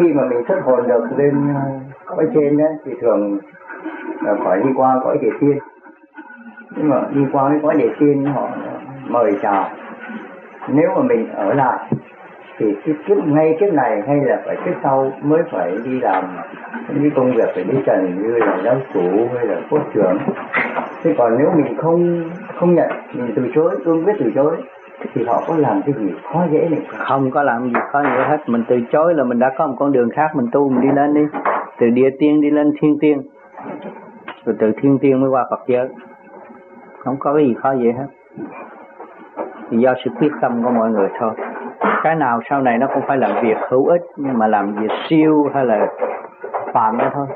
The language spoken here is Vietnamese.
khi mà mình xuất hồn được lên ờ, cõi trên đấy, thì thường là phải đi qua cõi địa tiên. Nhưng mà đi qua cái cõi địa tiên, họ mời chào. Nếu mà mình ở lại, thì cái kiếp, ngay kiếp này hay là phải kiếp sau mới phải đi làm những công việc phải đi trần như là giáo chủ hay là quốc trưởng. Thế còn nếu mình không không nhận, mình từ chối, cương quyết từ chối thì họ có làm cái gì khó dễ này không? Có làm gì khó dễ hết. Mình từ chối là mình đã có một con đường khác, mình tu, mình đi lên đi. Từ địa tiên đi lên thiên tiên. Rồi từ thiên tiên mới qua Phật giới. Không có cái gì khó dễ hết. Thì do sự quyết tâm của mọi người thôi. Cái nào sau này nó cũng phải làm việc hữu ích, nhưng mà làm việc siêu hay là phạm đó thôi.